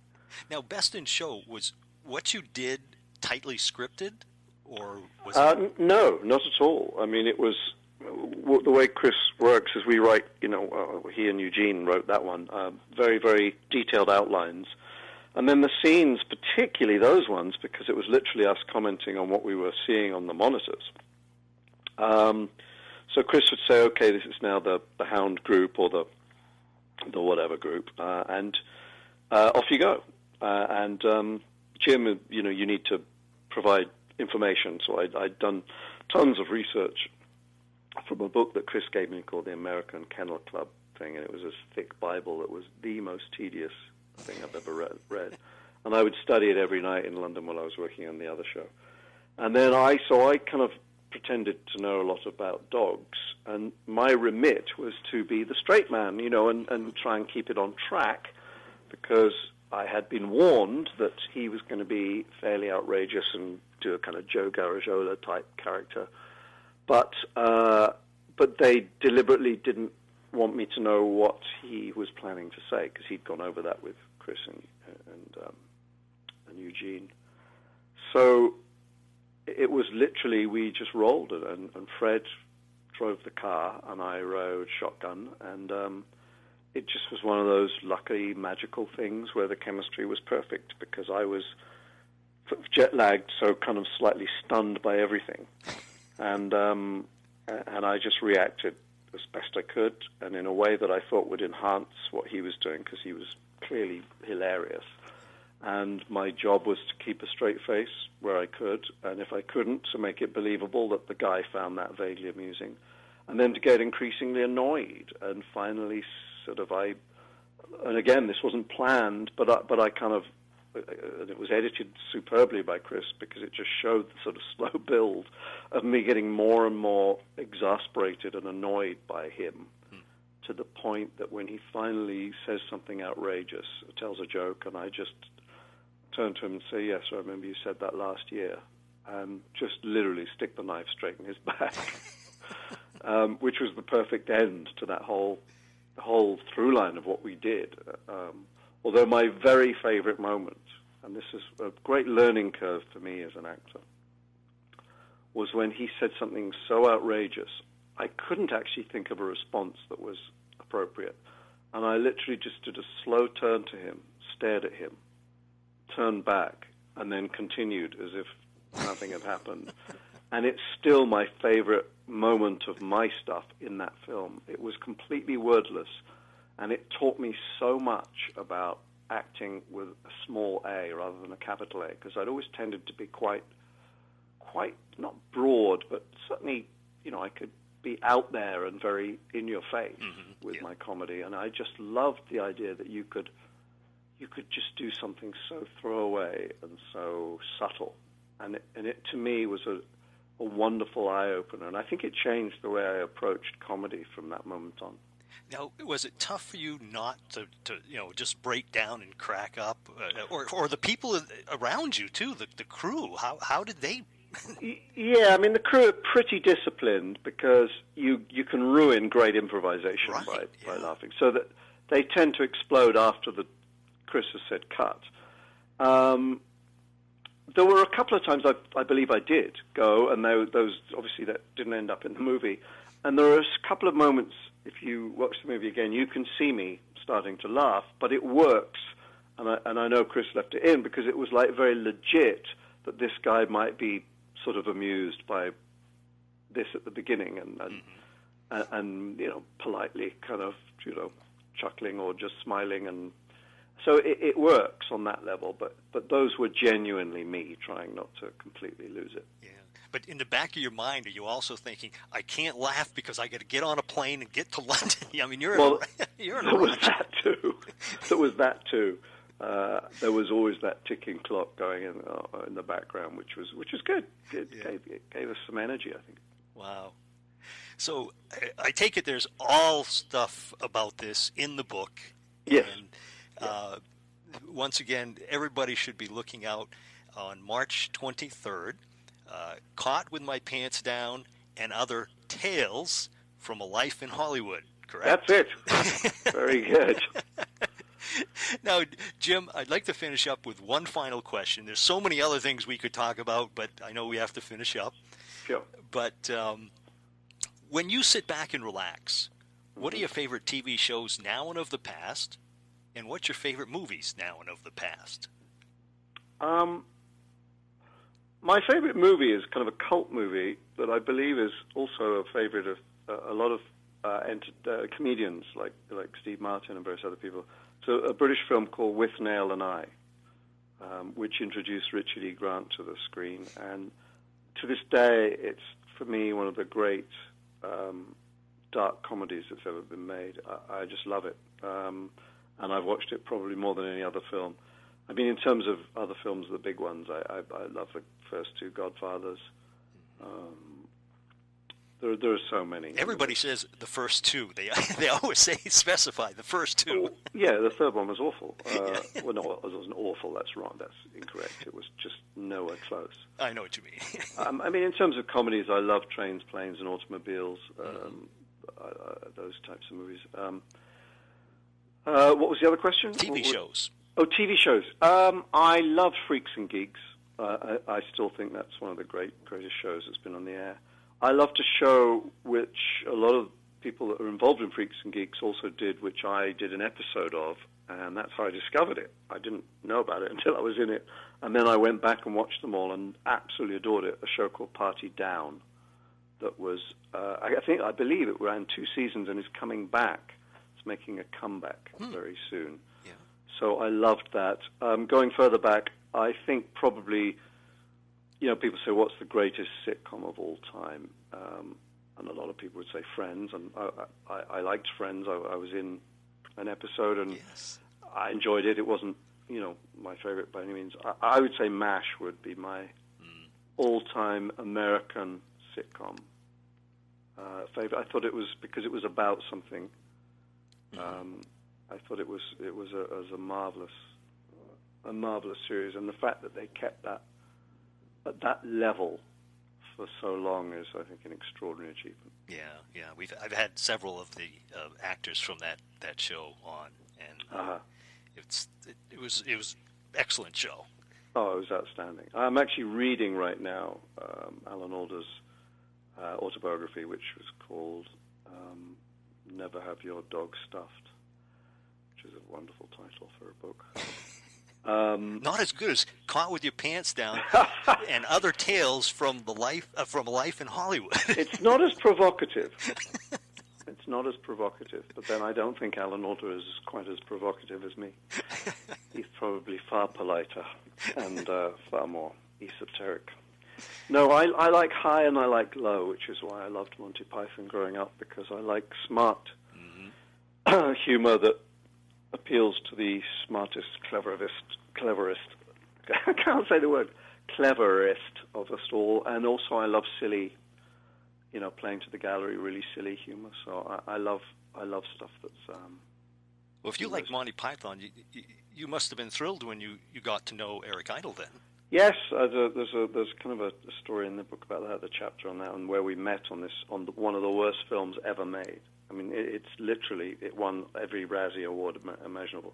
now, Best in Show was what you did tightly scripted, or was Uh, it? no, not at all. I mean, it was the way Chris works is we write. You know, uh, he and Eugene wrote that one. Uh, very, very detailed outlines, and then the scenes, particularly those ones, because it was literally us commenting on what we were seeing on the monitors. Um, so Chris would say, "Okay, this is now the the Hound group or the the whatever group," uh, and uh, off you go. Uh, and um, Jim, you know, you need to provide information. So I'd, I'd done tons of research from a book that Chris gave me called the American Kennel Club thing, and it was a thick Bible that was the most tedious thing I've ever read. read. And I would study it every night in London while I was working on the other show. And then I, so I kind of pretended to know a lot about dogs, and my remit was to be the straight man, you know, and, and try and keep it on track, because I had been warned that he was going to be fairly outrageous and do a kind of Joe Garagiola type character, but uh, but they deliberately didn't want me to know what he was planning to say because he'd gone over that with Chris and and, um, and Eugene. So it was literally we just rolled it, and, and Fred drove the car, and I rode shotgun, and um, it just was one of those lucky, magical things where the chemistry was perfect because I was jet lagged, so kind of slightly stunned by everything, and um, and I just reacted as best I could, and in a way that I thought would enhance what he was doing because he was clearly hilarious. And my job was to keep a straight face where I could, and if I couldn't, to make it believable that the guy found that vaguely amusing, and then to get increasingly annoyed, and finally, sort of, I, and again, this wasn't planned, but I, but I kind of, and it was edited superbly by Chris because it just showed the sort of slow build of me getting more and more exasperated and annoyed by him to the point that when he finally says something outrageous, tells a joke, and I just turn to him and say, "Yes, I remember you said that last year," and just literally stick the knife straight in his back, um, which was the perfect end to that whole whole through line of what we did. Um, although my very favorite moment, and this is a great learning curve for me as an actor, was when he said something so outrageous, I couldn't actually think of a response that was appropriate. And I literally just did a slow turn to him, stared at him, turned back, and then continued as if nothing had happened. And it's still my favorite moment of my stuff in that film. It was completely wordless, and it taught me so much about acting with a small A rather than a capital A because I'd always tended to be quite, quite not broad, but certainly, you know, I could be out there and very in your face Mhm, with yeah. my comedy, and I just loved the idea that you could, you could just do something so throwaway and so subtle, and it, and it to me was a, a wonderful eye opener, and I think it changed the way I approached comedy from that moment on. Now, was it tough for you not to, to you know, just break down and crack up, uh, or or the people around you too, the the crew? How how did they? Yeah, I mean the crew are pretty disciplined because you you can ruin great improvisation Right, by by laughing. So that they tend to explode after the Chris has said cut. Um, there were a couple of times I, I believe I did go, and those, those obviously that didn't end up in the movie. And there are a couple of moments if you watch the movie again, you can see me starting to laugh, but it works. And I, and I know Chris left it in because it was like very legit that this guy might be sort of amused by this at the beginning and and, and, and you know politely kind of you know chuckling or just smiling and so it, it works on that level. But but those were genuinely me trying not to completely lose it. Yeah. But in the back of your mind, are you also thinking, I can't laugh because I got to get on a plane and get to London? I mean, you're Well, in a, you're in there was that too. there was that too. Uh, there was always that ticking clock going in uh, in the background, which was which was good. It Yeah. gave it gave us some energy, I think. Wow. So I, I take it there's all stuff about this in the book. Yes. And uh, once again, everybody should be looking out on March 23rd. Uh, Caught with My Pants Down and Other Tales from a Life in Hollywood, correct? That's it. Very good. now, Jim, I'd like to finish up with one final question. There's so many other things we could talk about, but I know we have to finish up. Sure. But um, when you sit back and relax, what are Mm-hmm. your favorite TV shows now and of the past? And what's your favorite movies now and of the past? Um, my favorite movie is kind of a cult movie that I believe is also a favorite of uh, a lot of uh, ent- uh, comedians like like Steve Martin and various other people. So a British film called With Nail and I, um, which introduced Richard E. Grant to the screen, and to this day, it's for me one of the great um, dark comedies that's ever been made. I, I just love it, um, and I've watched it probably more than any other film. I mean, in terms of other films, the big ones, I, I, I love the first two Godfathers. Um, there, there are so many. Everybody says the first two. They they always say specify the first two. Yeah, the third one was awful. Uh, well, no, it wasn't awful. That's wrong. That's incorrect. It was just nowhere close. I know what you mean. Um, I mean, in terms of comedies, I love Trains, Planes, and Automobiles. Um, I, I, those types of movies. Um, uh, what was the other question? TV What- what- shows. Oh, TV shows. Um, I love Freaks and Geeks. Uh, I, I still think that's one of the great, greatest shows that's been on the air. I loved a show which a lot of people that are involved in Freaks and Geeks also did, which I did an episode of, and that's how I discovered it. I didn't know about it until I was in it, and then I went back and watched them all and absolutely adored it. A show called Party Down, that was, uh, I I think, I believe it ran two seasons and is coming back. It's making a comeback very soon. Yeah. So I loved that. Um, going further back, I think probably, you know, people say, what's the greatest sitcom of all time? Um, and a lot of people would say Friends, and I, I, I liked Friends. I, I was in an episode, and Yes. I enjoyed it. It wasn't, you know, my favorite by any means. I, I would say MASH would be my all-time American sitcom uh, favorite. I thought it was because it was about something. Um, I thought it was it was a, was a marvelous, a marvelous series, and the fact that they kept that at that level for so long is, I think, an extraordinary achievement. Yeah, yeah. We've I've had several of the uh, actors from that, that show on, and uh, Uh-huh. it's it, it was it was excellent show. Oh, it was outstanding. I'm actually reading right now um, Alan Alda's uh, autobiography, which was called um, "Never Have Your Dog Stuffed," which is a wonderful title for a book. Um, Not as good as Caught with Your Pants Down and other tales from the life uh, from life in Hollywood. it's not as provocative. It's not as provocative. But then I don't think Alan Alda is quite as provocative as me. he's probably far politer and uh, far more esoteric. No, I, I like high and I like low, which is why I loved Monty Python growing up because I like smart mm-hmm. humor that appeals to the smartest, cleverest, cleverest. I can't say the word cleverest of us all, and also I love silly, you know, playing to the gallery, really silly humor. So I, I love I love stuff that's. Um, well, if you like Monty Python, you, you, you must have been thrilled when you, you got to know Eric Idle then. Yes, uh, there's a there's kind of a, a, story in the book about that, the chapter on that, and where we met on this on the, one of the worst films ever made. I mean, it, it's literally it won every Razzie award imaginable,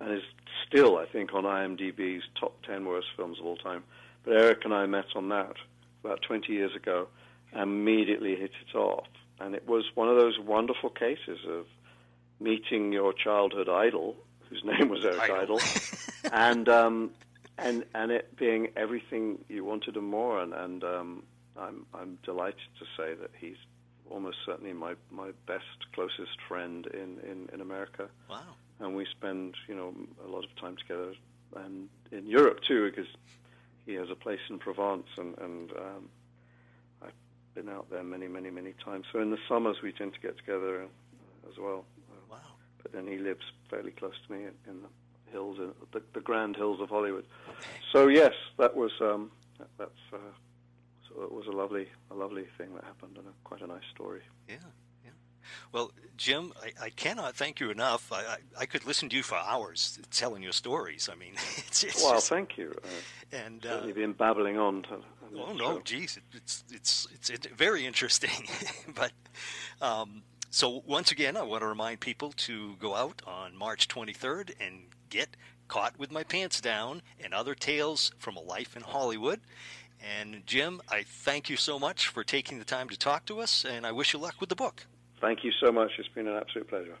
and is still, I think, on IMDb's top ten worst films of all time. But Eric and I met on that about 20 years ago, and immediately hit it off, and it was one of those wonderful cases of meeting your childhood idol, whose name was Eric Idle, and um, and and it being everything you wanted and more. And, and um, I'm I'm delighted to say that he's almost certainly my my best closest friend in in, in America. Wow. And we spend you know a lot of time together, and in Europe too, because he has a place in Provence, and and um, I've been out there many many many times. So in the summers we tend to get together as well. Wow. But then he lives fairly close to me in, in the hills, in the, the grand hills of Hollywood. So yes, that was um, that, that's uh, so it was a lovely a lovely thing that happened and a, quite a nice story. Yeah. yeah. Well, Jim, I, I cannot thank you enough. I, I, I, could listen to you for hours telling your stories. I mean, it's, it's well, just, thank you. Uh, and uh, certainly been babbling on. To, oh no, geez, it, it's, it's it's it's very interesting. but um, so once again, I want to remind people to go out on March 23rd and get Caught with My Pants Down and Other Tales from a Life in Hollywood. And Jim, I thank you so much for taking the time to talk to us, and I wish you luck with the book. Thank you so much. It's been an absolute pleasure.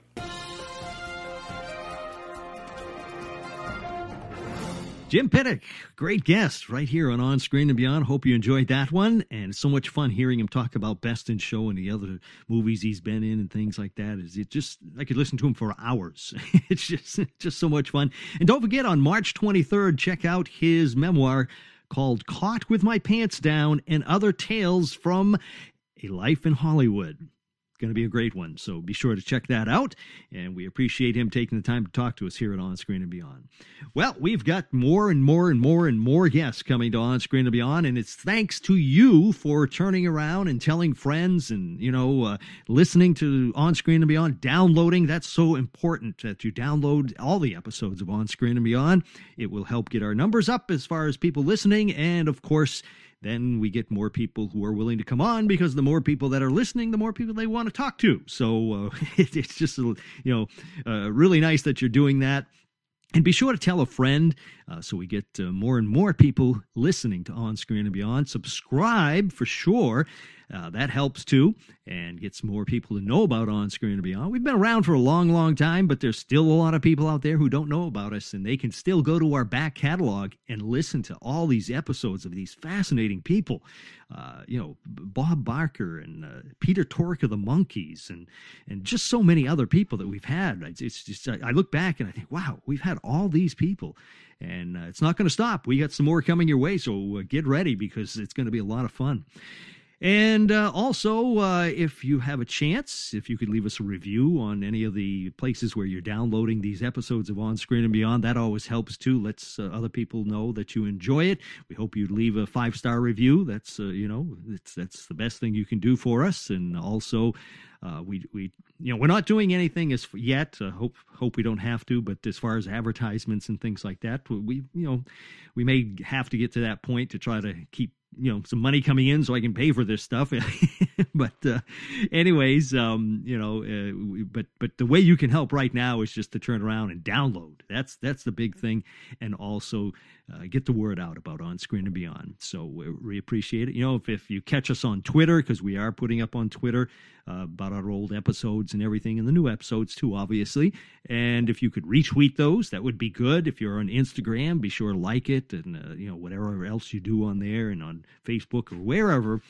Jim Piddock, great guest right here on On Screen and Beyond. Hope you enjoyed that one. And it's so much fun hearing him talk about Best in Show and the other movies he's been in and things like that. Is it just I could listen to him for hours. it's just just so much fun. And don't forget on March 23rd, check out his memoir called Caught with My Pants Down and Other Tales from a Life in Hollywood going to be a great one. So be sure to check that out. And we appreciate him taking the time to talk to us here at On Screen and Beyond. Well, we've got more and more and more and more guests coming to On Screen and Beyond. And it's thanks to you for turning around and telling friends and, you know, uh, listening to On Screen and Beyond, downloading. That's so important that you download all the episodes of On Screen and Beyond. It will help get our numbers up as far as people listening. And of course, then we get more people who are willing to come on because the more people that are listening, the more people they want to talk to. So uh, it, it's just, you know, uh, really nice that you're doing that. And be sure to tell a friend uh, so we get uh, more and more people listening to On Screen and Beyond. Subscribe for sure. Uh, that helps too and gets more people to know about On Screen and Beyond. We've been around for a long, long time, but there's still a lot of people out there who don't know about us, and they can still go to our back catalog and listen to all these episodes of these fascinating people. Uh, you know, Bob Barker and uh, Peter Tork of the Monkees, and and just so many other people that we've had. It's just I look back and I think, wow, we've had all these people, and uh, it's not going to stop. We got some more coming your way, so uh, get ready because it's going to be a lot of fun. And uh, also, uh, if you have a chance, if you could leave us a review on any of the places where you're downloading these episodes of On Screen and Beyond, that always helps too. Lets uh, other people know that you enjoy it. We hope you leave a five star review. That's uh, you know, that's that's the best thing you can do for us. And also, uh, we we you know we're not doing anything as yet. Hope hope we don't have to. But as far as advertisements and things like that, we you know we may have to get to that point to try to keep you know some money coming in so I can pay for this stuff. but uh, anyways, um, you know, uh, but but the way you can help right now is just to turn around and download. That's that's the big thing, and also uh, get the word out about on screen and beyond. So we, we appreciate it. You know, if if you catch us on Twitter because we are putting up on Twitter uh, about our old episodes and everything, and the new episodes too, obviously. And if you could retweet those, that would be good. If you're on Instagram, be sure to like it, and uh, you know whatever else you do on there, and on Facebook or wherever.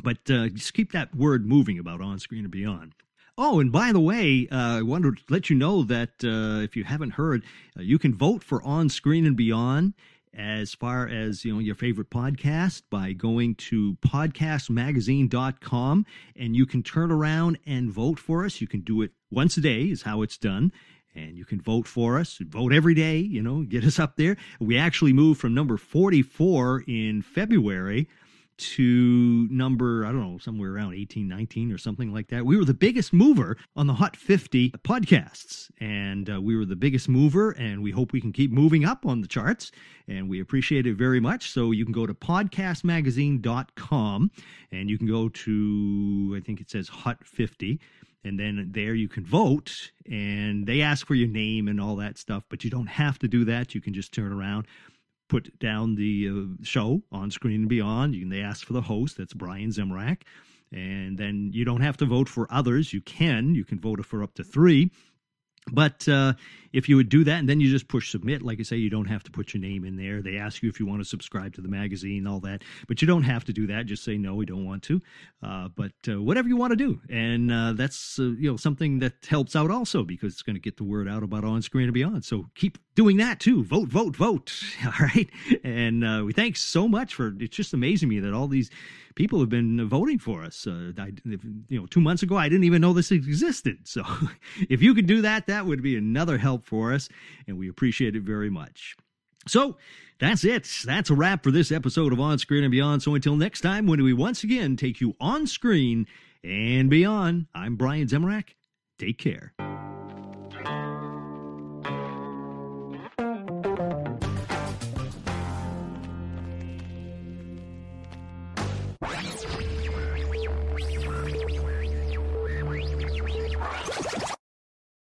But uh, just keep that word moving about on screen and beyond. Oh, and by the way, uh, I wanted to let you know that uh, if you haven't heard, uh, you can vote for On Screen and Beyond as far as you know your favorite podcast by going to podcastmagazine.com and you can turn around and vote for us. You can do it once a day is how it's done and you can vote for us. Vote every day, you know, get us up there. We actually moved from number 44 in February to number, I don't know, somewhere around 18, 19 or something like that. We were the biggest mover on the Hot 50 podcasts, and uh, we were the biggest mover, and we hope we can keep moving up on the charts, and we appreciate it very much. So you can go to podcastmagazine.com, and you can go to, I think it says Hot 50 and then there you can vote and they ask for your name and all that stuff but you don't have to do that. You can just turn around put down the uh, show on screen and beyond. You can, they ask for the host. That's Brian Zemrak. And then you don't have to vote for others. You can. You can vote for up to three. But uh, if you would do that and then you just push submit, like I say, you don't have to put your name in there. They ask you if you want to subscribe to the magazine, all that, but you don't have to do that. Just say no, we don't want to. Uh, but uh, whatever you want to do, and uh, that's uh, you know something that helps out also because it's going to get the word out about on screen and beyond. So keep doing that too. Vote, vote, vote. All right, and uh, we thanks so much for. It's just amazing me that all these people have been voting for us. Uh, I, you know, two months ago, I didn't even know this existed. So if you could do that, that would be another help for us, and we appreciate it very much. So that's it. That's a wrap for this episode of On Screen and Beyond. So until next time, when we once again take you on screen and beyond, I'm Brian Zemrak. Take care.